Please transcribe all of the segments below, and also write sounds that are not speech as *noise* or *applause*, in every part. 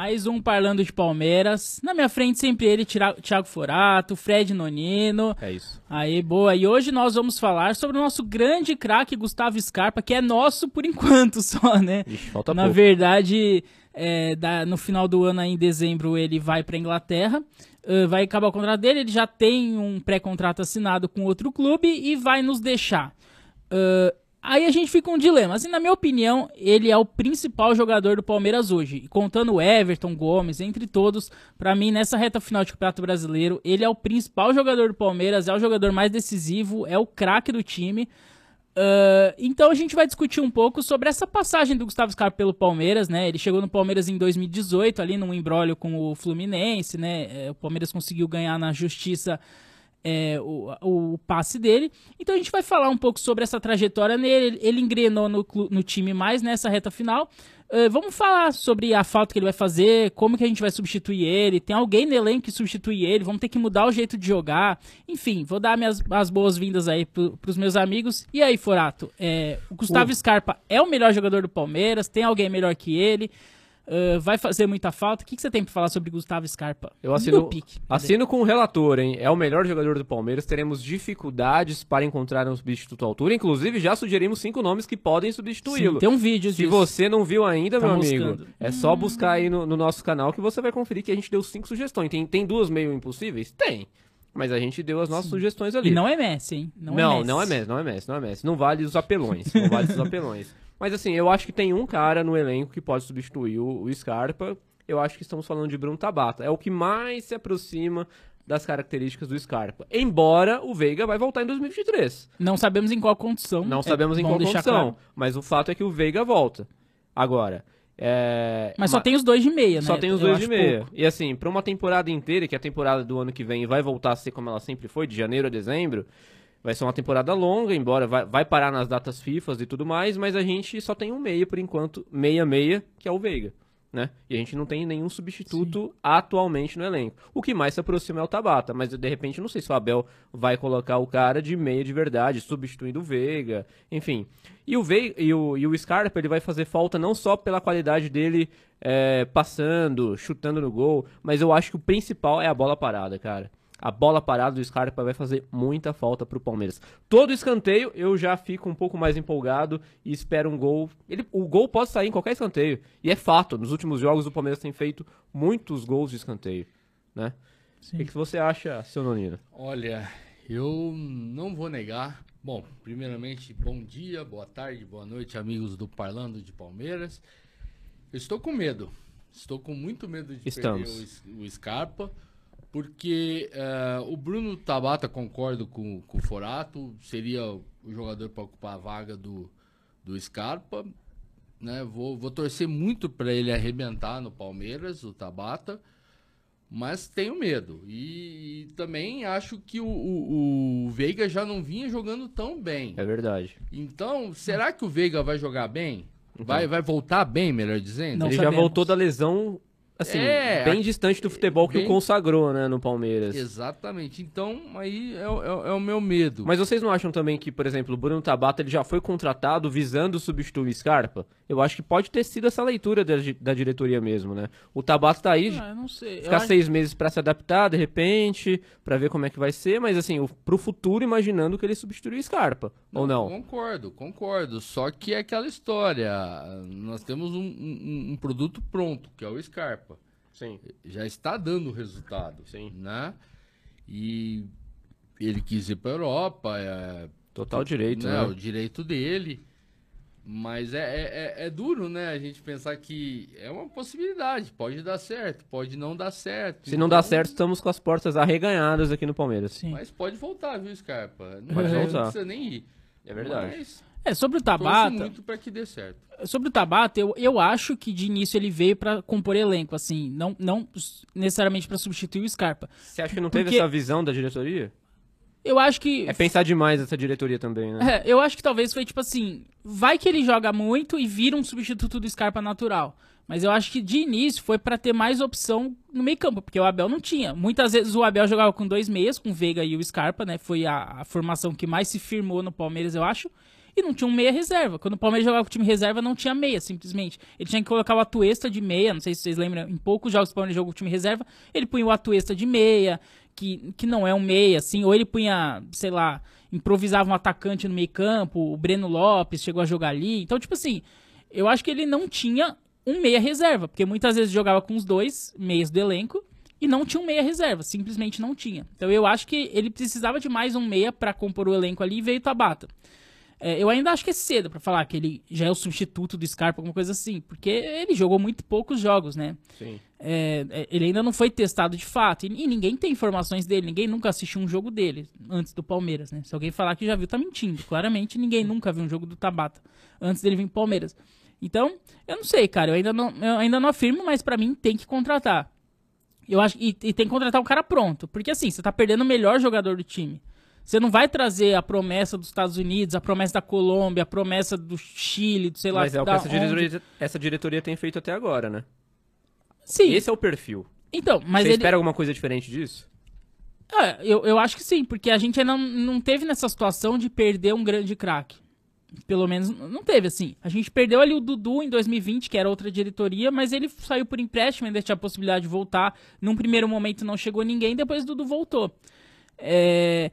Mais um Parlando de Palmeiras. Na minha frente sempre ele, Thiago Forato, Fred Nonino. É isso. Aí, boa. E hoje nós vamos falar sobre o nosso grande craque Gustavo Scarpa, que é nosso por enquanto *laughs* só, né? Ixi, falta Na pouco. verdade, é, da- no final do ano, aí, em dezembro, ele vai para Inglaterra. Uh, vai acabar o contrato dele, ele já tem um pré-contrato assinado com outro clube e vai nos deixar. Uh, aí a gente fica um dilema. Assim, na minha opinião, ele é o principal jogador do Palmeiras hoje. E contando o Everton, Gomes, entre todos, pra mim, nessa reta final de Campeonato Brasileiro, ele é o principal jogador do Palmeiras, é o jogador mais decisivo, é o craque do time. Uh, então a gente vai discutir um pouco sobre essa passagem do Gustavo Scarpa pelo Palmeiras, né? Ele chegou no Palmeiras em 2018, ali num embrólio com o Fluminense, né? É, O Palmeiras conseguiu ganhar na justiça é, o, o passe dele. Então a gente vai falar um pouco sobre essa trajetória nele. Ele engrenou no, no time mais nessa reta final. Uh, vamos falar sobre a falta que ele vai fazer, como que a gente vai substituir ele. Tem alguém no elenco que substitui ele, vamos ter que mudar o jeito de jogar. Enfim, vou dar minhas as boas-vindas aí pro, pros meus amigos. E aí, Forato, é, o Gustavo Scarpa é o melhor jogador do Palmeiras? Tem alguém melhor que ele? Uh, vai fazer muita falta? O que, que você tem pra falar sobre Gustavo Scarpa? Eu assino, No pique. assino com o relator, hein? É o melhor jogador do Palmeiras. Teremos dificuldades para encontrar um substituto à altura. Inclusive, já sugerimos cinco nomes que podem Sim, substituí-lo. tem um vídeo Se disso. você não viu ainda, Tá meu moscando. amigo, é só buscar aí no, no nosso canal que você vai conferir que a gente deu cinco sugestões. Tem, tem duas meio impossíveis? Tem. Mas a gente deu as nossas sugestões ali. E não é Messi, hein? Não, Não, é Messi. não é Messi, não é Messi, não é Messi. Não vale os apelões, não vale os *laughs* apelões. Mas assim, eu acho que tem um cara no elenco que pode substituir o, o Scarpa. Eu acho que estamos falando de Bruno Tabata. É o que mais se aproxima das características do Scarpa. Embora o Veiga vai voltar em 2023. Não sabemos em qual condição. Não é sabemos em qual condição, claro. mas o fato é que o Veiga volta. Agora, é... Mas só tem os dois de meia, né? Só tem os Eu dois de meia. pouco. E assim, pra uma temporada inteira, que é a temporada do ano que vem vai voltar a ser como ela sempre foi, de janeiro a dezembro, vai ser uma temporada longa, embora vai, vai parar nas datas FIFA e tudo mais, mas a gente só tem um meia por enquanto, meia-meia, que é o Veiga. Né? E a gente não tem nenhum substituto atualmente no elenco. O que mais se aproxima é o Tabata, mas de repente não sei se o Abel vai colocar o cara de meia de verdade, substituindo o Veiga, enfim. E o, Veiga, e o, e o Scarpa ele vai fazer falta não só pela qualidade dele é, passando, chutando no gol, mas eu acho que o principal é a bola parada, cara. A bola parada do Scarpa vai fazer muita falta pro Palmeiras. Todo escanteio eu já fico um pouco mais empolgado e espero um gol. Ele, o gol pode sair em qualquer escanteio. E é fato, nos últimos jogos o Palmeiras tem feito muitos gols de escanteio, né? O que, você acha, seu Nonino? Olha, eu não vou negar. Bom, primeiramente, bom dia, boa tarde, boa noite, amigos do Parlando de Palmeiras. Eu estou com medo. Estou com muito medo de Estamos. perder o, o Scarpa, porque eh, o Bruno Tabata, concordo com, com o Forato, seria o jogador para ocupar a vaga do, do Scarpa. Né? Vou, vou torcer muito para ele arrebentar no Palmeiras, o Tabata. Mas tenho medo. E, também acho que o, o, o Veiga já não vinha jogando tão bem. É verdade. Então, será que o Veiga vai jogar bem? Vai, vai voltar bem, melhor dizendo? Não ele já sabemos. voltou da lesão, assim, É, bem distante do futebol que bem- o consagrou, né, no Palmeiras. Exatamente. Então, aí é, o- é é o meu medo. Mas vocês não acham também que, por exemplo, o Bruno Tabata ele já foi contratado visando substituir o Scarpa? Eu acho que pode ter sido essa leitura da, da diretoria mesmo, né? O Tabata tá aí, Ah, não ficar acho- seis meses pra se adaptar, de repente, pra ver como é que vai ser, mas assim, o, pro futuro imaginando que ele substitui o Scarpa, ou não? Concordo, concordo. Só que é aquela história. Nós temos um, um- um produto pronto, que é o Scarpa. Sim. já está dando resultado, Sim. né? E ele quis ir para Europa, é, Total direito, né, né? o direito dele. Mas é, é, é- é duro, né? A gente pensar que é uma possibilidade. Pode dar certo, pode não dar certo. Se não dá Então, certo, estamos com as portas arreganhadas aqui no Palmeiras. Sim. Mas pode voltar, viu, Scarpa? Não, Pode *laughs* não voltar. precisa nem ir. É verdade. Mas É, sobre o torço Tabata, muito para que dê certo. sobre o Tabata, eu, eu acho que de início ele veio pra compor elenco, assim, não, não necessariamente pra substituir o Scarpa. Você acha que não teve Porque- essa visão da diretoria? Eu acho que É pensar demais essa diretoria também, né? É, eu acho que talvez foi tipo assim, vai que ele joga muito e vira um substituto do Scarpa natural. Mas eu acho que de início foi pra ter mais opção no meio campo, porque o Abel não tinha. Muitas vezes o Abel jogava com dois meias, com o Veiga e o Scarpa, né? Foi a, a formação que mais se firmou no Palmeiras, eu acho. E não tinha um meia reserva. Quando o Palmeiras jogava com o time reserva, não tinha meia, simplesmente. Ele tinha que colocar o Atuesta de meia, não sei se vocês lembram, em poucos jogos o Palmeiras jogou com o time reserva, ele punha o Atuesta de meia, que, que não é um meia, assim, ou ele punha, sei lá, improvisava um atacante no meio campo, o Breno Lopes chegou a jogar ali. Então, tipo assim, eu acho que ele não tinha um meia reserva, porque muitas vezes jogava com os dois meias do elenco e não tinha um meia reserva, simplesmente não tinha. Então eu acho que ele precisava de mais um meia para compor o elenco ali e veio Tabata. É, eu ainda acho que é cedo para falar que ele já é o substituto do Scarpa, alguma coisa assim, porque ele jogou muito poucos jogos, né? Sim. É, é, ele ainda não foi testado de fato. E, e, ninguém tem informações dele, ninguém nunca assistiu um jogo dele antes do Palmeiras, né? Se alguém falar que já viu, tá mentindo. Claramente ninguém nunca viu um jogo do Tabata antes dele vir pro Palmeiras. Então, eu não sei, cara. Eu ainda não, eu ainda não afirmo, mas para mim tem que contratar. Eu acho, e, e tem que contratar um cara pronto. Porque assim, você tá perdendo o melhor jogador do time. Você não vai trazer a promessa dos Estados Unidos, a promessa da Colômbia, a promessa do Chile, sei lá. Mas é o que essa diretoria, essa diretoria, tem feito até agora, né? Sim. Esse é o perfil. Então, mas Você ele... espera alguma coisa diferente disso? É, eu, eu acho que sim, porque a gente ainda não, não teve nessa situação de perder um grande craque. Pelo menos não teve, assim. A gente perdeu ali o Dudu em 2020, que era outra diretoria, mas ele saiu por empréstimo, ainda tinha a possibilidade de voltar. Num primeiro momento não chegou ninguém, depois o Dudu voltou. É...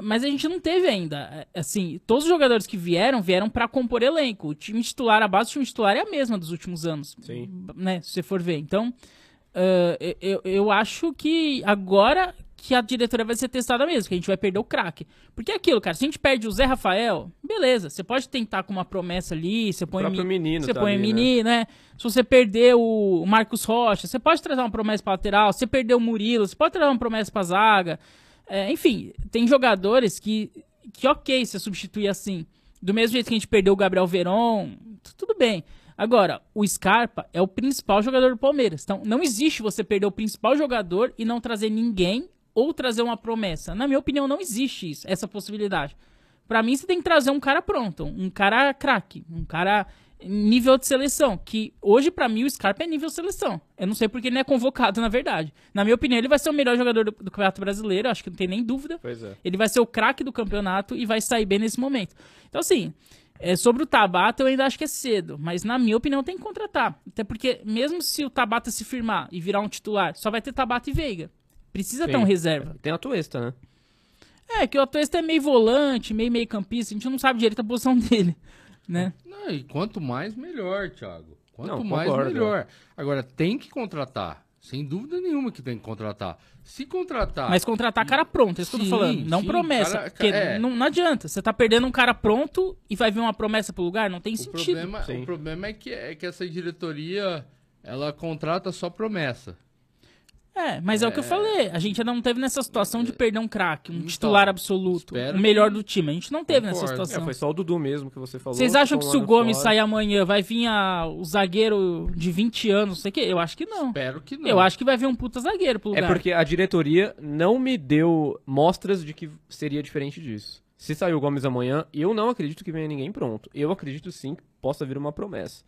Mas a gente não teve ainda. Assim, todos os jogadores que vieram, vieram para compor elenco. O time titular, a base do time titular é a mesma dos últimos anos. Sim. Né, se você for ver. Então, uh, eu, eu acho que agora que a diretoria vai ser testada mesmo, que a gente vai perder o craque. Porque é aquilo, cara, se a gente perde o Zé Rafael, beleza, você pode tentar com uma promessa ali, você põe o menino, você tá põe ali, menino, né? Se você perder o Marcos Rocha, você pode trazer uma promessa para lateral, se você perder o Murilo, você pode trazer uma promessa para zaga. É, enfim, tem jogadores que que OK você substituir assim. Do mesmo jeito que a gente perdeu o Gabriel Veron, tudo bem. Agora, o Scarpa é o principal jogador do Palmeiras. Então, não existe você perder o principal jogador e não trazer ninguém ou trazer uma promessa. Na minha opinião, não existe isso, essa possibilidade. Para mim, você tem que trazer um cara pronto, um cara craque, um cara nível de seleção, que hoje para mim o Scarpa é nível seleção. Eu não sei porque ele não é convocado, na verdade. Na minha opinião, ele vai ser o melhor jogador do, do Campeonato Brasileiro, acho que não tem nem dúvida. Pois é. Ele vai ser o craque do campeonato e vai sair bem nesse momento. Então assim, é, sobre o Tabata eu ainda acho que é cedo, mas na minha opinião tem que contratar. Até porque mesmo se o Tabata se firmar e virar um titular, só vai ter Tabata e Veiga. Precisa ter um reserva. Tem a Tuesta, né? É, que o Atuesta é meio volante, meio meio campista, a gente não sabe direito a posição *laughs* dele, né? Não, e quanto mais, melhor, Thiago. Quanto Não, mais, concordo. melhor. Agora, tem que contratar. Sem dúvida nenhuma que tem que contratar. Se contratar... Mas contratar cara pronto, é isso que eu tô falando. Não sim, promessa. cara- porque é. não, não adianta. Você tá perdendo um cara pronto e vai vir uma promessa pro lugar? Não tem o sentido. problema, o problema é, que, é que essa diretoria, ela contrata só promessa. É, mas é, o que eu falei. A gente ainda não teve nessa situação de perder um craque, um Então, titular absoluto, o melhor que- do time. A gente não teve nessa Concordo. É, situação. foi só o Dudu mesmo que você falou. Vocês acham que se o Gomes fora. sair amanhã vai vir a- o zagueiro de 20 anos, não sei o quê? Eu acho que não. Espero que não. Eu acho que vai vir um puta zagueiro pro É lugar. porque a diretoria não me deu mostras de que seria diferente disso. Se sair o Gomes amanhã, eu não acredito que venha ninguém pronto. Eu acredito sim que possa vir uma promessa.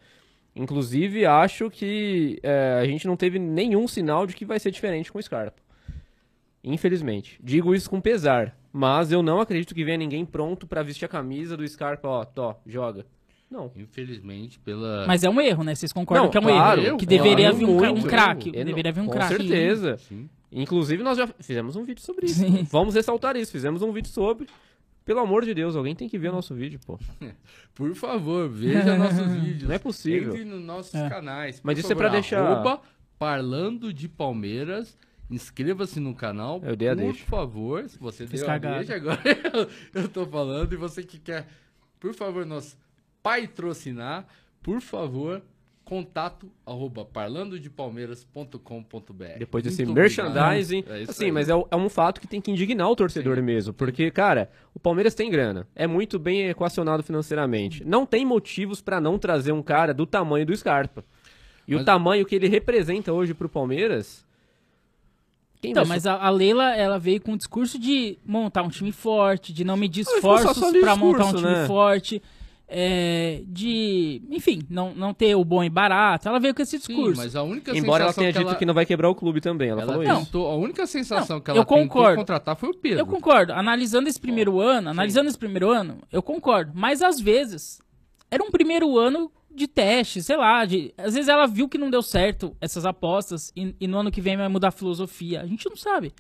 Inclusive, acho que é, a gente não teve nenhum sinal de que vai ser diferente com o Scarpa. Infelizmente. Digo isso com pesar. Mas eu não acredito que venha ninguém pronto pra vestir a camisa do Scarpa, ó, tó, joga. Não. Infelizmente, pela... Mas é um erro, né? Vocês concordam Não, que é um claro, erro? Que claro, deveria vir um, um craque. Não- Deveria vir um com craque. certeza. Sim. Inclusive, nós já fizemos um vídeo sobre isso. Sim. Vamos ressaltar isso. Fizemos um vídeo sobre. Pelo amor de Deus, alguém tem que ver o nosso vídeo, pô. *laughs* Por favor, veja *laughs* nossos vídeos. Não é possível. Entre nos nossos É. canais. Mas Por isso é favor, pra deixar- arroba Parlando de Palmeiras. Inscreva-se no canal. Eu dei a por deixa. favor. Se você Fiz deu a cagada. deixa, agora *laughs* eu, eu tô falando. E você que quer, por favor, nos patrocinar, por favor, contato arroba parlandodepalmeiras.com.br. Depois desse Muito merchandising. É assim, aí. mas é, um- é um fato que tem que indignar o torcedor Sim. mesmo. Porque, cara, o Palmeiras tem grana. É muito bem equacionado financeiramente. Não tem motivos pra não trazer um cara do tamanho do Scarpa. E o Mas- tamanho que ele representa hoje pro Palmeiras. Quem Então, vai mas a, a Leila, ela veio com o discurso de montar um time forte, de não medir só- esforços pra montar um time né? forte. É, de, enfim, não, não ter o bom e barato. Ela veio com esse Sim, discurso. mas a única Embora ela tenha que dito ela, que não vai quebrar o clube também, ela, ela falou Não. isso. a única sensação Não, que ela eu concordo. tentou contratar foi o Pedro. Eu concordo. Analisando esse primeiro ano, analisando esse primeiro ano, eu concordo. Mas às vezes era um primeiro ano de teste, sei lá. De, às vezes ela viu que não deu certo essas apostas e, e no ano que vem vai mudar a filosofia. A gente não sabe.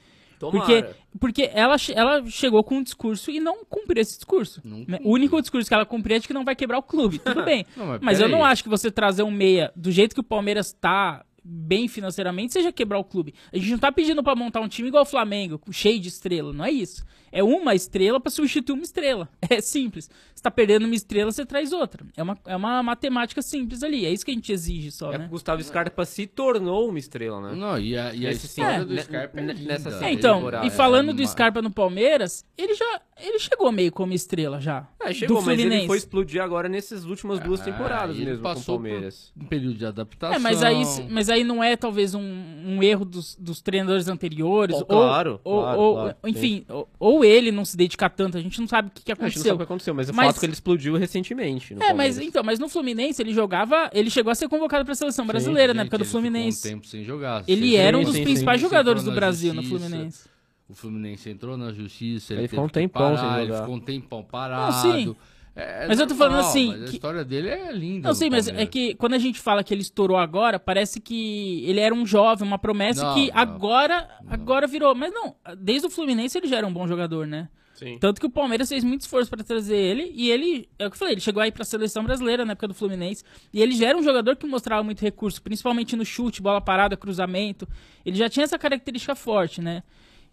Porque, porque ela, ela chegou com um discurso e não cumpriu esse discurso. Né? O único discurso que ela cumpriu é de que não vai quebrar o clube. *laughs* Tudo bem. Não, mas mas eu não acho que você trazer um meia do jeito que o Palmeiras tá bem financeiramente seja quebrar o clube. A gente não tá pedindo pra montar um time igual o Flamengo, cheio de estrela. Não é isso. É uma estrela pra substituir uma estrela. *laughs* É simples. Você tá perdendo uma estrela, você traz outra. É uma, é uma matemática simples ali. É isso que a gente exige só, É que né? o Gustavo Scarpa se tornou uma estrela, né? Não, e a, e a Nesse história sentido, do né, Scarpa é né, linda. nessa É, então, temporada. e falando É do Scarpa no Palmeiras, ele já ele chegou meio como estrela já. É, chegou, do mas Fluminense. ele foi explodir agora nessas últimas duas Ah, temporadas ele mesmo com o passou Palmeiras. por um período de adaptação. É, mas aí, mas aí não é talvez um, um erro dos, dos treinadores anteriores. Pô, ou, claro, ou, claro, ou- claro, enfim, ou, ou ele não se dedicar tanto, a gente não sabe o que, que A gente não sabe aconteceu. o que aconteceu, mas o Mas- fato é que ele explodiu recentemente. no É, mas Palmeiras. então, mas no Fluminense ele jogava, ele chegou a ser convocado pra seleção brasileira na época do Fluminense. um tempo sem jogar. Ele era um dos sim, principais Ele jogadores do Brasil no justiça, Fluminense. O Fluminense entrou na justiça, Ele ele, ficou um tempão sem parar, ele ficou um tempão parado. sim. É Mas eu tô falando assim, mas A que- história dele é linda. Não, sim, mas é que quando a gente fala que ele estourou agora, parece que ele era um jovem, uma promessa Não, que não. agora agora virou. Mas não, desde o Fluminense ele já era um bom jogador, né? Sim. Tanto que o Palmeiras fez muito esforço pra trazer ele e ele, é o que eu falei, ele chegou aí pra seleção brasileira na época do Fluminense e ele já era um jogador que mostrava muito recurso, principalmente no chute, bola parada, cruzamento. Ele já tinha essa característica forte, né?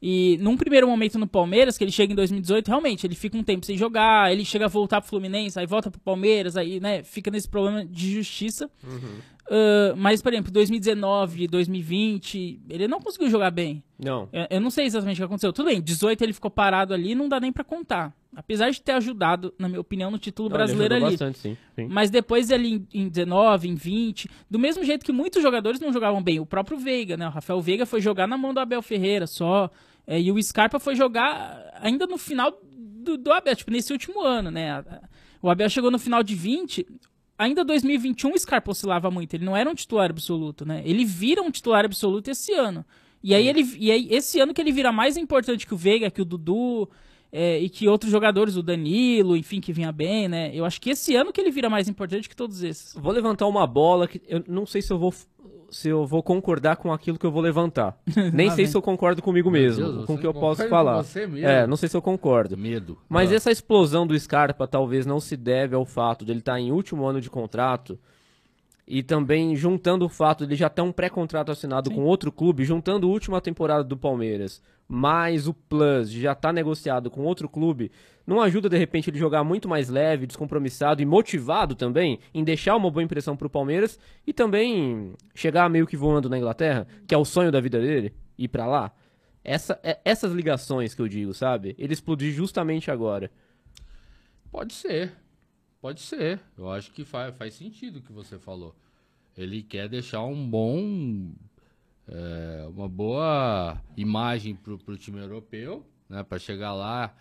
E num primeiro momento no Palmeiras, que ele chega em 2018, realmente, ele fica um tempo sem jogar, ele chega a voltar pro Fluminense, aí volta pro Palmeiras, aí, né, fica nesse problema de justiça. Ah, mas, por exemplo, 2019, 2020, ele não conseguiu jogar bem. Não. Eu, eu não sei exatamente o que aconteceu. Tudo bem, 18 ele ficou parado ali, não dá nem pra contar. Apesar de ter ajudado, na minha opinião, no título Não, brasileiro ali. bastante, sim. sim. Mas depois ali em, em 19, em 20, do mesmo jeito que muitos jogadores não jogavam bem. O próprio Veiga, né? O Rafael Veiga foi jogar na mão do Abel Ferreira só. É, e o Scarpa foi jogar ainda no final do, do Abel, tipo, nesse último ano, né? O Abel chegou no final de 20. Ainda 2021 o Scarpa oscilava muito. Ele não era um titular absoluto, né? Ele vira um titular absoluto esse ano. E aí, ele, e aí esse ano que ele vira mais importante que o Veiga, que o Dudu, é, e que outros jogadores, o Danilo, enfim, que vinha bem, né? Eu acho que esse ano que ele vira mais importante que todos esses. Vou levantar uma bola que eu não sei se eu vou se eu vou concordar com aquilo que eu vou levantar. *laughs* Nem Lá sei vem. se eu concordo comigo mesmo, Deus, com o que eu posso falar. com você mesmo? É, não sei se eu concordo. Medo. Mas Ah. essa explosão do Scarpa talvez não se deve ao fato de ele estar em último ano de contrato e também juntando o fato de ele já ter um pré-contrato assinado com outro clube, juntando a última temporada do Palmeiras, mais o plus de já estar negociado com outro clube, não ajuda de repente ele jogar muito mais leve, descompromissado e motivado também em deixar uma boa impressão pro Palmeiras e também chegar meio que voando na Inglaterra, que é o sonho da vida dele, ir pra lá. Essa, é- essas ligações que eu digo, sabe? Ele explodir justamente agora. Pode ser. Pode ser. Eu acho que faz, faz sentido o que você falou. Ele quer deixar um bom. é, uma boa imagem pro, pro time europeu, né? Pra chegar lá,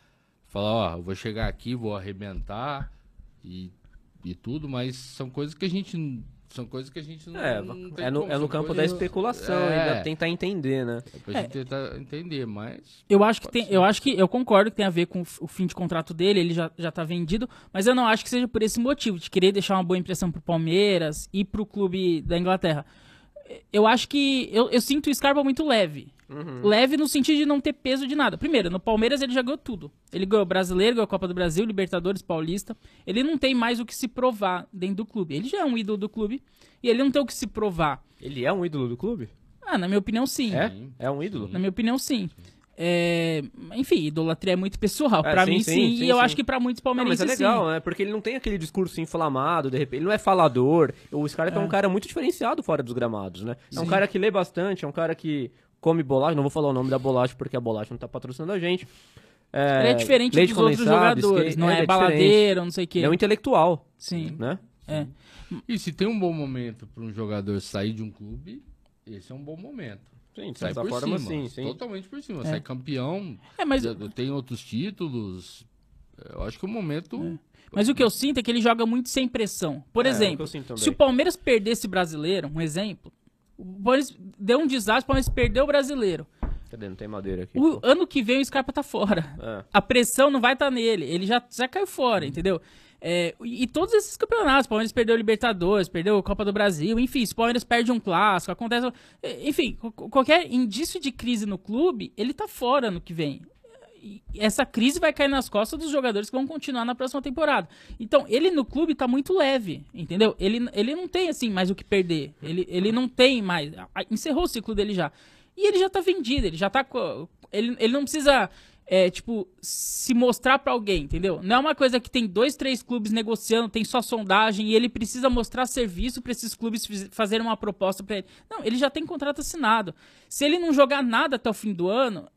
falar, ó, eu vou chegar aqui, vou arrebentar e, e tudo, mas são coisas que a gente. São coisas que a gente não. É, não tem é no, como, é no campo da especulação, É. ainda tentar entender, né? É pra gente tentar entender, mas. Eu acho que tem, ser. eu acho que eu concordo que tem a ver com o fim de contrato dele, ele já, já tá vendido, mas eu não acho que seja por esse motivo, de querer deixar uma boa impressão pro Palmeiras e pro clube da Inglaterra. Eu acho que. Eu, eu sinto o Scarpa muito leve. Leve no sentido de não ter peso de nada. Primeiro, no Palmeiras ele já ganhou tudo. Ele ganhou Brasileiro, ganhou a Copa do Brasil, Libertadores, Paulista. Ele não tem mais o que se provar dentro do clube. Ele já é um ídolo do clube e ele não tem o que se provar. Ele é um ídolo do clube? Ah, na minha opinião, sim. É? É um ídolo? Na minha opinião, sim. É, enfim, idolatria é muito pessoal. É, pra sim, mim, sim, sim. sim, e eu sim. acho que pra muitos Não, mas palmeirenses, é legal, sim. né? Porque ele não tem aquele discurso inflamado, de repente. Ele não é falador. O Scarpa é. um cara muito diferenciado fora dos gramados, né? É um cara que lê bastante, é um cara que come bolacha. Não vou falar o nome da bolacha porque a bolacha não tá patrocinando a gente. É, Ele é diferente dos outros jogadores. Não é, ele baladeiro, não sei o quê. É um intelectual, Sim. né? É. E se tem um bom momento para um jogador sair de um clube, esse é um bom momento. Sim, Sai por forma, cima, sim, sim. totalmente por cima. Sai campeão, É, mas tem outros títulos. Eu acho que o momento. Mas o que eu sinto é que ele joga muito sem pressão. Por É, é exemplo, se o Palmeiras perdesse brasileiro, um exemplo, o Palmeiras deu um desastre, o Palmeiras perdeu o brasileiro. Cadê? Não tem madeira aqui. O ano que vem o Scarpa tá fora. É. A pressão não vai estar nele. Ele já, já caiu fora, entendeu? É, e todos esses campeonatos, o Palmeiras perdeu o Libertadores, perdeu a Copa do Brasil, enfim, se o Palmeiras perde um clássico, acontece. Enfim, qualquer indício de crise no clube, ele tá fora ano que vem. Essa crise vai cair nas costas dos jogadores que vão continuar na próxima temporada. Então, ele no clube tá muito leve, entendeu? Ele, ele não tem, assim, mais o que perder. Ele, ele não tem mais. Encerrou o ciclo dele já. E ele já tá vendido, ele já tá. Ele, ele não precisa, é, tipo, se mostrar pra alguém, entendeu? Não é uma coisa que tem dois, três clubes negociando, tem só sondagem e ele precisa mostrar serviço pra esses clubes fazerem uma proposta pra ele. Não, ele já tem contrato assinado. Se ele não jogar nada até o fim do ano,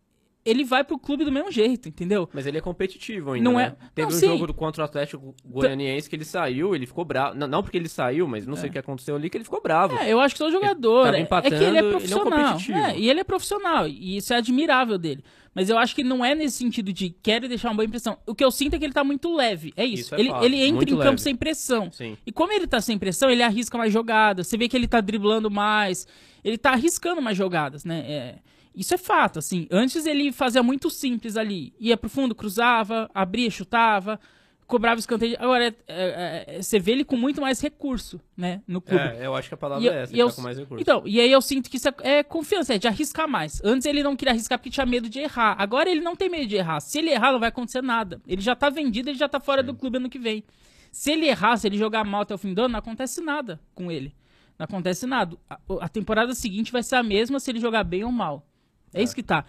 ele vai pro clube do mesmo jeito, entendeu? Mas ele é competitivo ainda, Não né? é- Teve não, um sim. jogo do contra o Atlético Goianiense que ele saiu, ele ficou bravo. Não, não porque ele saiu, mas não sei o que aconteceu ali, que ele ficou bravo. É, eu acho que todo jogador. é- é, que ele é ele é profissional. competitivo. é, e ele é profissional. E isso é admirável dele. Mas eu acho que não é nesse sentido de quero deixar uma boa impressão. O que eu sinto é que ele tá muito leve. É isso. Isso é ele, ele entra muito em leve. campo sem pressão. Sim. E como ele tá sem pressão, ele arrisca mais jogadas. Você vê que ele tá driblando mais. Ele tá arriscando mais jogadas, né? É, isso é fato, assim. Antes ele fazia muito simples ali. Ia pro fundo, cruzava, abria, chutava, cobrava escanteio. Agora, é, é, é, você vê ele com muito mais recurso, né? No clube. É, eu acho que a palavra E é essa, e ele eu- tá com mais recursos. Então, e aí eu sinto que isso é, é confiança, é de arriscar mais. Antes ele não queria arriscar porque tinha medo de errar. Agora ele não tem medo de errar. Se ele errar, não vai acontecer nada. Ele já tá vendido, ele já tá fora do clube ano que vem. Se ele errar, se ele jogar mal até o fim do ano, não acontece nada com ele. Não acontece nada. A, a temporada seguinte vai ser a mesma se ele jogar bem ou mal. É, isso que tá.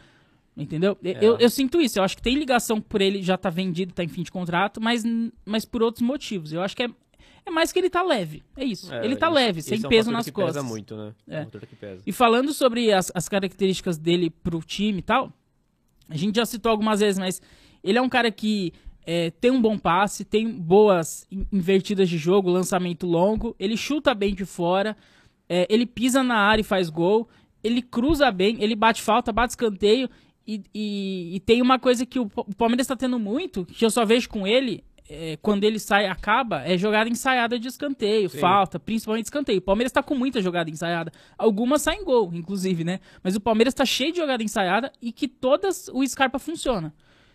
Entendeu? É. Eu, eu sinto isso. Eu acho que tem ligação por ele já tá vendido, tá em fim de contrato, mas, mas por outros motivos. Eu acho que é, é mais que ele tá leve. É isso. É, ele tá isso- leve, sem é um peso nas que costas. pesa muito, né? É. um fator que pesa. E falando sobre as, as características dele pro time e tal, a gente já citou algumas vezes, mas ele é um cara que é, tem um bom passe, tem boas in- invertidas de jogo, lançamento longo, ele chuta bem de fora, é, ele pisa na área e faz gol, ele cruza bem, ele bate falta, bate escanteio, e, e- e tem uma coisa que o, o Palmeiras está tendo muito, que eu só vejo com ele, é, quando ele sai, acaba, é jogada ensaiada de escanteio, Sim. falta, principalmente escanteio. O Palmeiras tá com muita jogada ensaiada. Algumas saem gol, inclusive, né? Mas o Palmeiras tá cheio de jogada ensaiada e que todas o Scarpa funciona.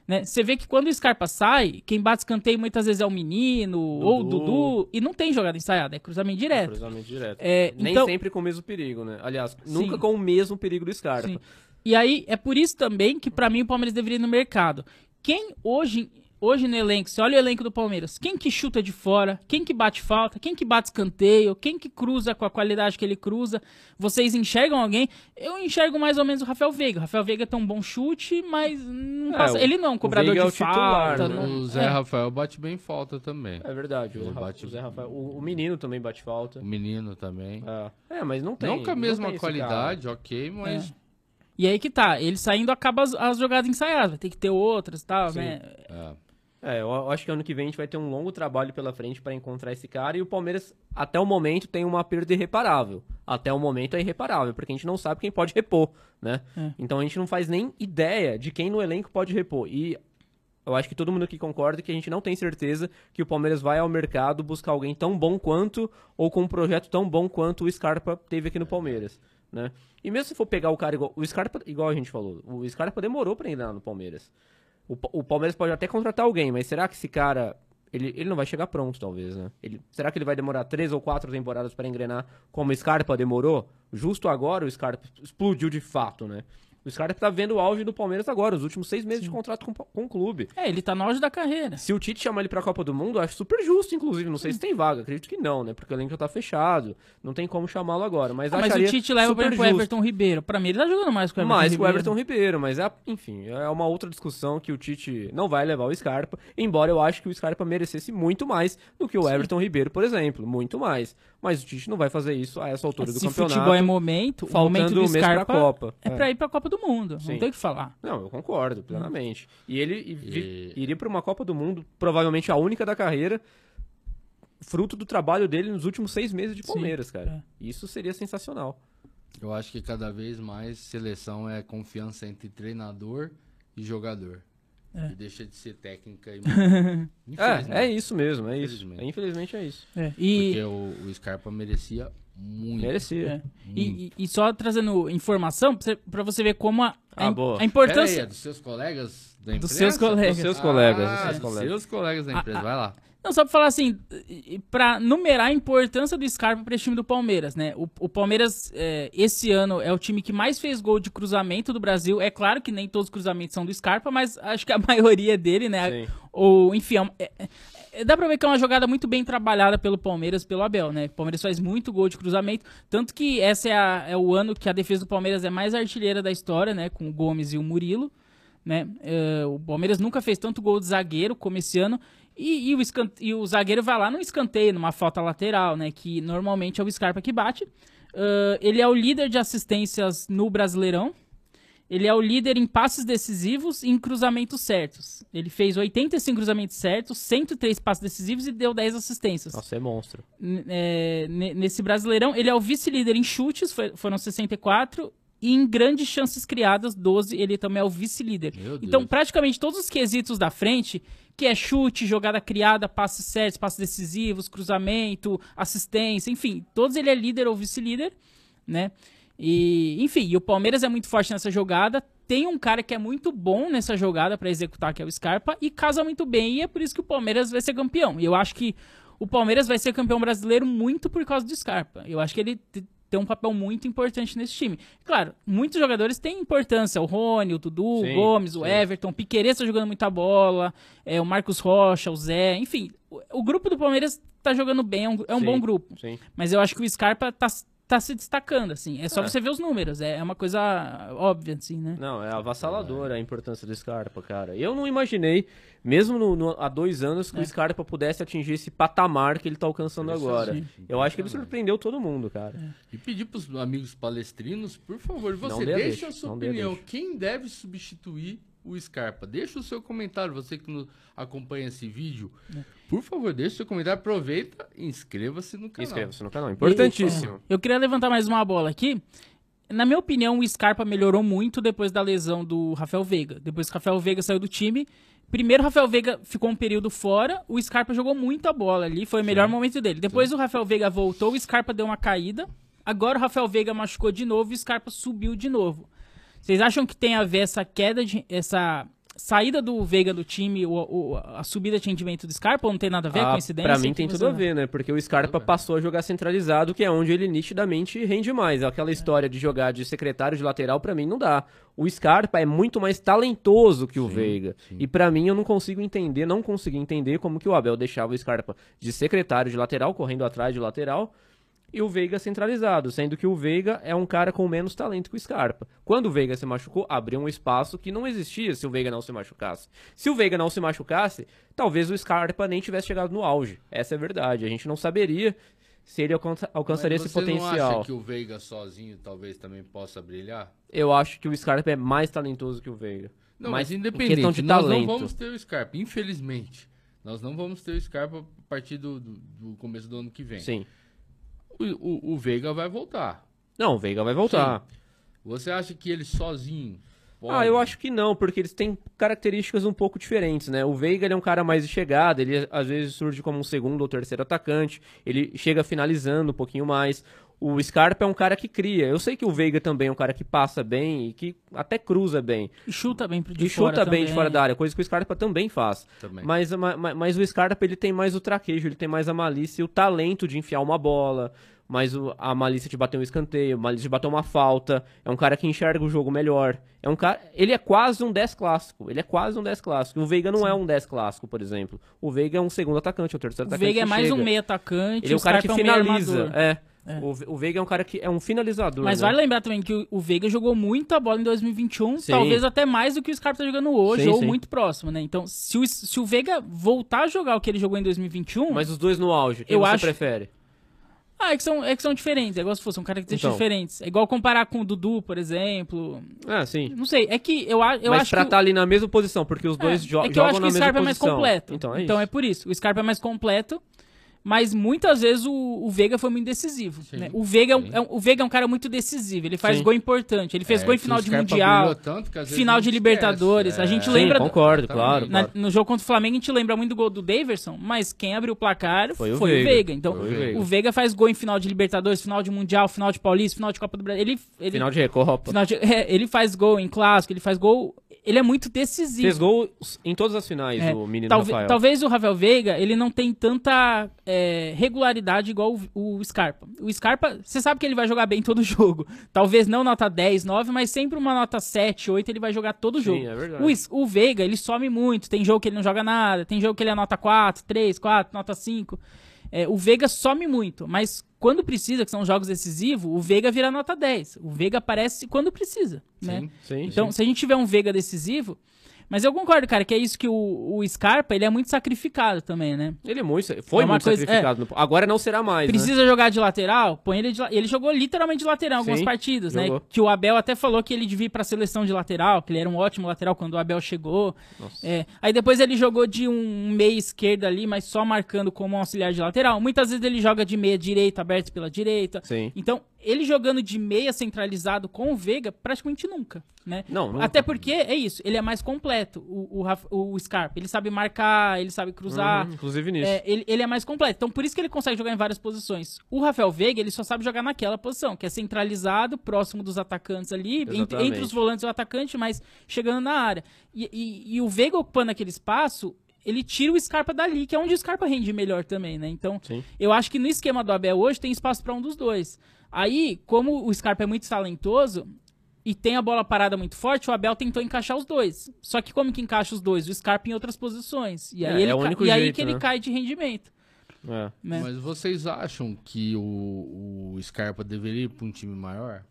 Né? Você vê que quando o Scarpa sai, quem bate escanteio muitas vezes é o menino ou o Dudu. Dudu, e não tem jogada ensaiada, é cruzamento direto. Cruzamento direto. É, Nem então- sempre com o mesmo perigo, né? Aliás, Sim. nunca com o mesmo perigo do Scarpa. Sim. E aí, é por isso também que pra mim o Palmeiras deveria ir no mercado. Quem hoje, hoje no elenco, você olha o elenco do Palmeiras, quem que chuta de fora, quem que bate falta, quem que bate escanteio, quem que cruza com a qualidade que ele cruza, vocês enxergam alguém? Eu enxergo mais ou menos o Rafael Veiga. O Rafael Veiga tem um bom chute, mas não É, passa- o- ele não é um cobrador Veiga é de titular, falta. né? não- O Zé é. Rafael bate bem falta também. É verdade, o, bate- o Zé Rafael. O, o menino também bate falta. O menino também. É, É, mas não tem. não com a mesma qualidade, ok, mas. E aí que tá, ele saindo acaba as, as jogadas ensaiadas, vai ter que ter outras e tal, Sim. né? é. É, eu acho que ano que vem a gente vai ter um longo trabalho pela frente pra encontrar esse cara e o Palmeiras, até o momento, tem uma perda irreparável. Até o momento é irreparável, porque a gente não sabe quem pode repor, né? É. Então a gente não faz nem ideia de quem no elenco pode repor. E eu acho que todo mundo aqui concorda que a gente não tem certeza que o Palmeiras vai ao mercado buscar alguém tão bom quanto ou com um projeto tão bom quanto o Scarpa teve aqui no Palmeiras, né? E mesmo se for pegar o cara igual o Scarpa, igual a gente falou, o Scarpa demorou pra entrar no Palmeiras. O, o Palmeiras pode até contratar alguém, mas será que esse cara ele, ele não vai chegar pronto, talvez, né? Ele, será que ele vai demorar três ou quatro temporadas pra engrenar como o Scarpa demorou? Justo agora o Scarpa explodiu de fato, né? O Scarpa tá vendo o auge do Palmeiras agora, os últimos seis meses de contrato com, com o clube. É, ele tá no auge da carreira. Se o Tite chamar ele pra Copa do Mundo, eu acho super justo, inclusive. Não sei se tem vaga, acredito que não, né? Porque o elenco já tá fechado, não tem como chamá-lo agora. Mas, Ah, mas o Tite leva, o justo. Everton Ribeiro. Pra mim, ele tá jogando mais que o Everton Mais que o Ribeiro. Everton Ribeiro, mas é, enfim, é uma outra discussão que o Tite não vai levar o Scarpa, embora eu acho que o Scarpa merecesse muito mais do que o Everton Ribeiro, por exemplo, muito mais. Mas o Tite não vai fazer isso a essa altura do Se campeonato. futebol é momento, o momento do mês pra Scarpa Copa. é É. pra ir pra Copa do Mundo. Sim. Não tem o que falar. Não, eu concordo plenamente. E ele E- iria para uma Copa do Mundo, provavelmente a única da carreira, fruto do trabalho dele nos últimos seis meses de Sim, Palmeiras, cara. Isso seria sensacional. Eu acho que cada vez mais seleção é confiança entre treinador e jogador. E deixa de ser técnica e... *laughs* É, é isso mesmo, é isso. Infelizmente. É isso. É, E, Porque o, o Scarpa merecia muito. Merecia. é, e, e- e só trazendo informação pra você, ver como a, a, Ah, boa. a Pera aí, importância. é dos seus colegas da Dos imprensa? seus colegas. Dos seus colegas, dos Ah, seus dos colegas. seus colegas da empresa. Vai lá. Não, só pra falar assim, pra numerar a importância do Scarpa pra esse time do Palmeiras, né? O, o Palmeiras, é, esse ano, é o time que mais fez gol de cruzamento do Brasil. É claro que nem todos os cruzamentos são do Scarpa, mas acho que a *laughs* maioria dele, né? Sim. Ou, enfim, é é- é- dá pra ver que é uma jogada muito bem trabalhada pelo Palmeiras, pelo Abel, né? O Palmeiras faz muito gol de cruzamento, tanto que esse é, é o ano que a defesa do Palmeiras é mais artilheira da história, né? Com o Gomes e o Murilo, né? É, o Palmeiras nunca fez tanto gol de zagueiro como esse ano. E, e o e o zagueiro vai lá no escanteio, numa falta lateral, né? Que normalmente é o Scarpa que bate. Ah, ele é o líder de assistências no Brasileirão. Ele é o líder em passes decisivos e em cruzamentos certos. Ele fez 85 cruzamentos certos, 103 passes decisivos e deu 10 assistências. Nossa, é monstro. N- é, ne- nesse Brasileirão, ele é o vice-líder em chutes, foi- foram 64, e em grandes chances criadas, 12, ele também é o vice-líder. Então, praticamente todos os quesitos da frente, que é chute, jogada criada, passes certos, passes decisivos, cruzamento, assistência, enfim, todos ele é líder ou vice-líder, né? E, enfim, e o Palmeiras é muito forte nessa jogada. Tem um cara que é muito bom nessa jogada pra executar, que é o Scarpa, e casa muito bem, e é por isso que o Palmeiras vai ser campeão. E eu acho que o Palmeiras vai ser campeão brasileiro muito por causa do Scarpa. Eu acho que ele tem um papel muito importante nesse time. Claro, muitos jogadores têm importância. O Rony, o Dudu, Sim, o Gomes, o sim. Everton, o Piqueires tá jogando muita bola, é, o Marcos Rocha, o Zé, enfim. O, o grupo do Palmeiras tá jogando bem, é um, é um bom grupo. Mas eu acho que o Scarpa tá, tá se destacando, assim. É só É. você ver os números, é, é uma coisa óbvia, assim, né? Não, é avassaladora a importância do Scarpa, cara. Eu não imaginei, mesmo no- no- há dois anos, que É. o Scarpa pudesse atingir esse patamar que ele tá alcançando agora. Impressionante, Eu acho que ele surpreendeu todo mundo, cara. E pedir pros amigos palestrinos, por favor, você Não dê a deixa deixa, a sua opinião. Quem deve substituir o Scarpa? Deixa o seu comentário, você que no- acompanha esse vídeo. Por favor, deixa o seu comentário, aproveita e inscreva-se no canal. Inscreva-se no canal, importantíssimo. Eu queria levantar mais uma bola aqui. Na minha opinião, o Scarpa melhorou muito depois da lesão do Rafael Veiga. Depois que o Rafael Veiga saiu do time. Primeiro, o Rafael Veiga ficou um período fora. O Scarpa jogou muita bola ali. Foi o melhor momento dele. Depois o Rafael Veiga voltou. O Scarpa deu uma caída. Agora o Rafael Veiga machucou de novo. E o Scarpa subiu de novo. Vocês acham que tem a ver essa queda, de, essa saída do Veiga do time, o, o- a subida de rendimento do Scarpa? Ou não tem nada a ver? Ah, coincidência? pra mim tem tudo a ver, né? Porque o Scarpa passou a jogar centralizado, que é onde ele nitidamente rende mais. Aquela história de jogar de secretário de lateral, pra mim, não dá. O Scarpa é muito mais talentoso que o Sim, Veiga. sim. E pra mim, eu não consigo entender, não consegui entender como que o Abel deixava o Scarpa de secretário de lateral, correndo atrás de lateral, e o Veiga centralizado, sendo que o Veiga é um cara com menos talento que o Scarpa. Quando o Veiga se machucou, abriu um espaço que não existia se o Veiga não se machucasse. Se o Veiga não se machucasse, talvez o Scarpa nem tivesse chegado no auge. Essa é a verdade. A gente não saberia se ele alcança- alcançaria esse você potencial. acha que o Veiga sozinho talvez também possa brilhar? Eu acho que o Scarpa é mais talentoso que o Veiga. Não, mas mas, independente, nós talento. não vamos ter o Scarpa, infelizmente. Nós não vamos ter o Scarpa a partir do, do- do começo do ano que vem. Sim. O, o- o Veiga vai voltar. Não, o Veiga vai voltar. Você acha que ele sozinho pode? Ah, eu acho que não, porque eles têm características um pouco diferentes, né? O Veiga ele é um cara mais de chegada, ele às vezes surge como um segundo ou terceiro atacante, ele chega finalizando um pouquinho mais. O Scarpa é um cara que cria. Eu sei que o Veiga também é um cara que passa bem e que até cruza bem. E chuta bem de e fora chuta bem de também. fora da área, coisa que o Scarpa também faz. Também. Mas, ma- ma- mas o Scarpa ele tem mais o traquejo, ele tem mais a malícia e o talento de enfiar uma bola, mais o- a malícia de bater um escanteio, a malícia de bater uma falta. É um cara que enxerga o jogo melhor. É um cara, ele é quase um 10 clássico. Ele é quase um 10 clássico. O Veiga não é um 10 clássico, por exemplo. O Veiga é um segundo atacante, é o terceiro O atacante. Veiga é mais chega. um meio atacante. Ele é um cara que é um finaliza. armador. É. O, Ve- o Veiga é um cara que é um finalizador. Mas né? vale lembrar também que o, o Veiga jogou muita bola em 2021, Sim. talvez até mais do que o Scarpa tá jogando hoje, Sim, ou sim. muito próximo, né? Então, se o, se o Veiga voltar a jogar o que ele jogou em 2021, Mas os dois no auge, quem Eu você acho- prefere? ah, é que, são, é que são diferentes, é igual se fossem características Então. diferentes. É igual comparar com o Dudu, por exemplo. Ah, sim. Não sei, é que eu, eu Mas acho pra que... estar ali na mesma posição, porque os dois é, jo é que eu jogam acho que na o mesma Scarpa é posição. mais completo. Então é então é por isso. O Scarpa é mais completo. Mas muitas vezes o, o Veiga foi muito decisivo. Sim, né? O, Veiga é um, é um- o Veiga é um cara muito decisivo. Ele faz Sim. gol importante. Ele fez É, gol em final o de Mundial. final de Libertadores, esquece. a gente É, lembra- Sim, concordo, exatamente. claro. Na- claro. no jogo contra o Flamengo, a gente lembra muito do gol do Daverson, mas quem abriu o placar Foi foi, o o, Veiga. Veiga. Então, Foi o Veiga. o Veiga faz gol em final de Libertadores, final de Mundial, final de Paulista, final de Copa do Brasil. Ele, ele, Final de Recopa. final de- é, ele faz gol em clássico, ele faz gol. Ele é muito decisivo. Fez gol em todas as finais, É, o menino Talve- Rafael. talvez o Rafael Veiga, ele não tem tanta é, regularidade igual o, o Scarpa. O Scarpa, você sabe que ele vai jogar bem todo *laughs* jogo. Talvez não nota 10, 9, mas sempre uma nota 7, 8 ele vai jogar todo Sim, jogo. é verdade. O, o Veiga, ele some muito. Tem jogo que ele não joga nada, tem jogo que ele é nota 4, 3, 4, nota 5. É, o Veiga some muito, mas quando precisa, que são jogos decisivos, o Veiga vira nota 10. O Veiga aparece quando precisa, né? Sim. Sim, Então, sim. se a gente tiver um Veiga decisivo. Mas eu concordo, cara, que é isso que o, o Scarpa, ele é muito sacrificado também, né? Ele é muito, foi É muito coisa- sacrificado. no- Agora não será mais, né? Precisa jogar de lateral? Põe ele de Ele jogou literalmente de lateral em algumas Sim, partidas, né? jogou. Que o Abel até falou que ele devia ir pra seleção de lateral, que ele era um ótimo lateral quando o Abel chegou. É, aí depois ele jogou de um meia esquerda ali, mas só marcando como um auxiliar de lateral. Muitas vezes ele joga de meia direita, aberto pela direita. Sim. Então, ele jogando de meia centralizado com o Veiga, praticamente nunca, né? Não, nunca. Até porque, é isso, ele é mais completo, o, o, o Scarpa. Ele sabe marcar, ele sabe cruzar. Uhum, inclusive nisso. É, ele, ele é mais completo. Então, por isso que ele consegue jogar em várias posições. O Rafael Veiga, ele só sabe jogar naquela posição, que é centralizado, próximo dos atacantes ali, entre, entre os volantes e o atacante, mas chegando na área. E, e- e o Veiga ocupando aquele espaço, ele tira o Scarpa dali, que é onde o Scarpa rende melhor também, né? Então, Sim. eu acho que no esquema do Abel hoje tem espaço para um dos dois. Aí, como o Scarpa é muito talentoso e tem a bola parada muito forte, o Abel tentou encaixar os dois. Só que como que encaixa os dois? O Scarpa em outras posições. E aí, É, ele é o ca- único e aí jeito, que ele né? cai de rendimento. É. Né? Mas vocês acham que o, o Scarpa deveria ir para um time maior?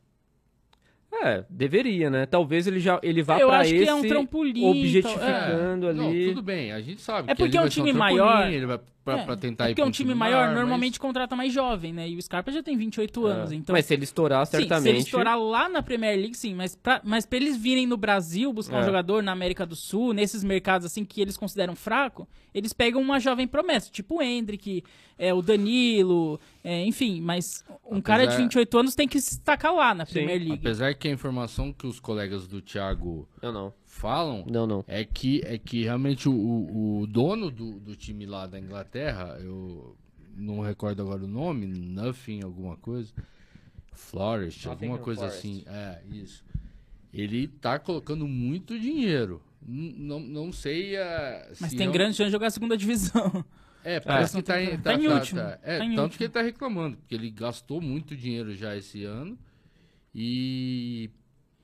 É, deveria, né? Talvez ele já ele vá acho esse que é um trampolim, objetificando É. Não, ali. tudo bem, a gente sabe É que ele porque é um vai ser time maior- ele vai pra, É, pra tentar é ir porque pra um time maior, mas- normalmente contrata mais jovem, né? E o Scarpa já tem 28 anos, É. então... Mas se ele estourar, Sim, certamente. se ele estourar lá na Premier League, sim, mas pra, mas pra eles virem no Brasil buscar um É. jogador na América do Sul, nesses mercados assim que eles consideram fraco, eles pegam uma jovem promessa, tipo o Hendrick, é, o Danilo, é, enfim, mas um Apesar- cara de 28 anos tem que se destacar lá na Sim, Premier League. Apesar que a informação que os colegas do Thiago Não, não. Falam Não, não. é que, é que realmente o, o, dono do, do time lá da Inglaterra, eu não recordo agora o nome, Nothing, alguma coisa, Florist, alguma coisa Forest. assim, é, isso. Ele tá colocando muito dinheiro. N- Não, não sei eh, Mas se tem é um- grande chance de jogar a segunda divisão. É, parece É. que tá, em- Tá em último, É, tá em tanto último. que ele tá reclamando, porque ele gastou muito dinheiro já esse ano. E.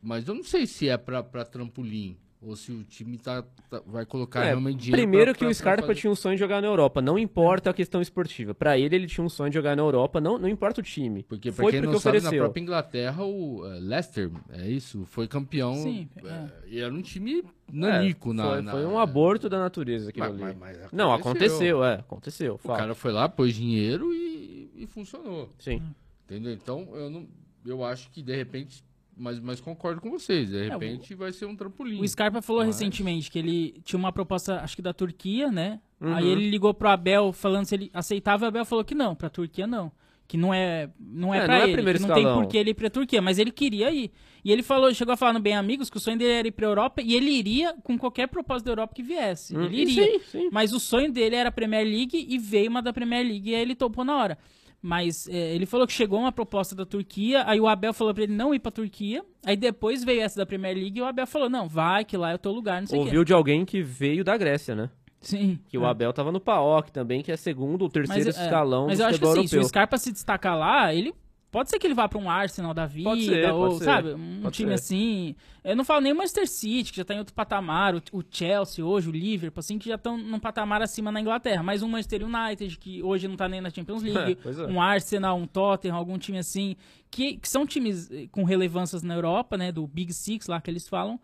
Mas eu não sei se é pra, pra trampolim. Ou se o time tá, tá- vai colocar É, realmente dinheiro. Primeiro pra- que pra- o Scarpa fazer- tinha um sonho de jogar na Europa, não importa a questão esportiva. Pra ele, ele tinha um sonho de jogar na Europa, não, não importa o time. Porque, pra Foi quem porque não sabe, na ofereceu. própria Inglaterra, o eh, Leicester, é isso, foi campeão. Sim, eh, E era um time É, nanico na, foi, na- foi um aborto da natureza aquilo Mas- ali. mas- mas Não, aconteceu, é, aconteceu. O fato. cara foi lá, pôs dinheiro e, e funcionou. Sim. Entendeu? Então, eu não. Eu acho que de repente. Mas, mas concordo com vocês. De o- repente vai ser um trampolim. O Scarpa falou Mas- recentemente que ele tinha uma proposta, acho que da Turquia, né? Uhum. Aí ele ligou pro Abel falando se ele aceitava, e o Abel falou que não, pra Turquia não. Que não é, não é, É, pra não é ele, primeiro que não tem por que ele ir pra Turquia, mas ele queria ir. E ele falou, chegou a falar no Bem Amigos que o sonho dele era ir pra Europa e ele iria com qualquer propósito da Europa que viesse. Hum, Ele iria. Sim, sim. Mas o sonho dele era a Premier League e veio uma da Premier League e aí ele topou na hora. Mas é, ele falou que chegou uma proposta da Turquia, aí o Abel falou pra ele não ir pra Turquia, aí depois veio essa da Premier League e o Abel falou, não, vai que lá é o teu lugar, não sei o quê. Ouviu de alguém que veio da Grécia, né? Sim. Que o É. Abel tava no PAOK também, que é segundo ou terceiro Mas, é, escalão mas do eu acho que assim, se o europeu. Scarpa se destacar lá, ele pode ser que ele vá pra um Arsenal da vida, ser, ou sabe, um Pode time ser. assim. Eu não falo nem o Manchester City, que já tá em outro patamar, o, o Chelsea hoje, o Liverpool, assim, que já estão num patamar acima na Inglaterra, mas um Manchester United, que hoje não tá nem na Champions *laughs* League, Pois é. um Arsenal, um Tottenham, algum time assim, que, que são times eh, com relevâncias na Europa, né, do Big Six lá que eles falam,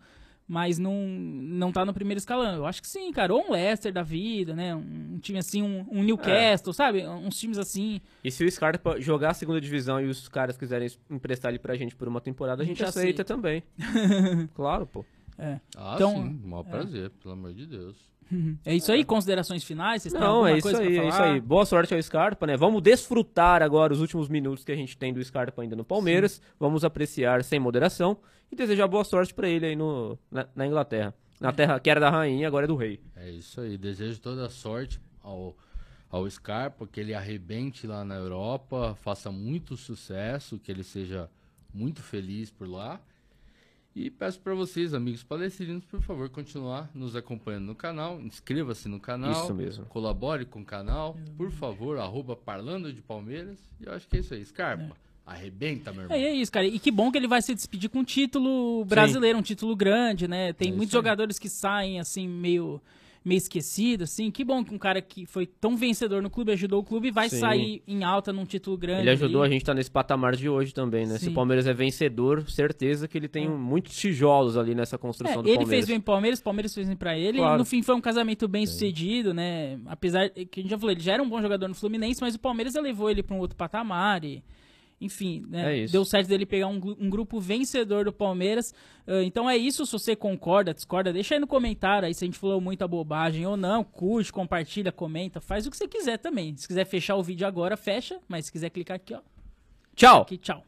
mas não, não tá no primeiro escalão. Eu acho que sim, cara. Ou um Leicester da vida, né? Um, um time assim, um, um Newcastle, sabe? Uns times assim. E se o Scarpa jogar a segunda divisão e os caras quiserem emprestar ele pra gente por uma temporada, a A gente gente aceita aceita. também. *laughs* claro, pô. É. Ah, Então, sim, maior prazer, pelo amor de Deus. *laughs* É isso aí, considerações finais? Vocês Não, é isso coisa aí, é isso aí. Boa sorte ao Scarpa, né? Vamos desfrutar agora os últimos minutos que a gente tem do Scarpa ainda no Palmeiras. Vamos apreciar sem moderação e desejar boa sorte pra ele aí no, na, na Inglaterra. Na terra que era da rainha, agora é do rei. É isso aí. Desejo toda a sorte ao, ao Scarpa, que ele arrebente lá na Europa, faça muito sucesso, que ele seja muito feliz por lá. E peço para vocês, amigos palestrinos, por favor, continuar nos acompanhando no canal. Inscreva-se no canal. Isso mesmo. Colabore com o canal. Por favor, arroba Parlando de Palmeiras. E eu acho que é isso aí. Scarpa, arrebenta, meu irmão. É, é isso, cara. E que bom que ele vai se despedir com um título brasileiro, um título grande, né? Tem É muitos jogadores que saem, assim, meio, meio esquecidos, assim. Que bom que um cara que foi tão vencedor no clube, ajudou o clube, vai Sim. sair em alta num título grande. Ele ajudou a ali. gente a estar nesse patamar de hoje também, né? Se Sim. o Palmeiras é vencedor, certeza que ele tem muitos tijolos ali nessa construção É, do ele Palmeiras. fez bem pro Palmeiras, o Palmeiras fez bem pra ele. Claro. E no fim foi um casamento bem sucedido, né? Apesar que a gente já falou, ele já era um bom jogador no Fluminense, mas o Palmeiras elevou ele pra um outro patamar e. Enfim, né? É deu certo dele pegar um, um grupo vencedor do Palmeiras. Ah, então é isso. Se você concorda, discorda, deixa aí no comentário aí se a gente falou muita bobagem ou não. Curte, compartilha, comenta, faz o que você quiser também. Se quiser fechar o vídeo agora, fecha. Mas se quiser clicar aqui, ó. Tchau! Aqui, tchau.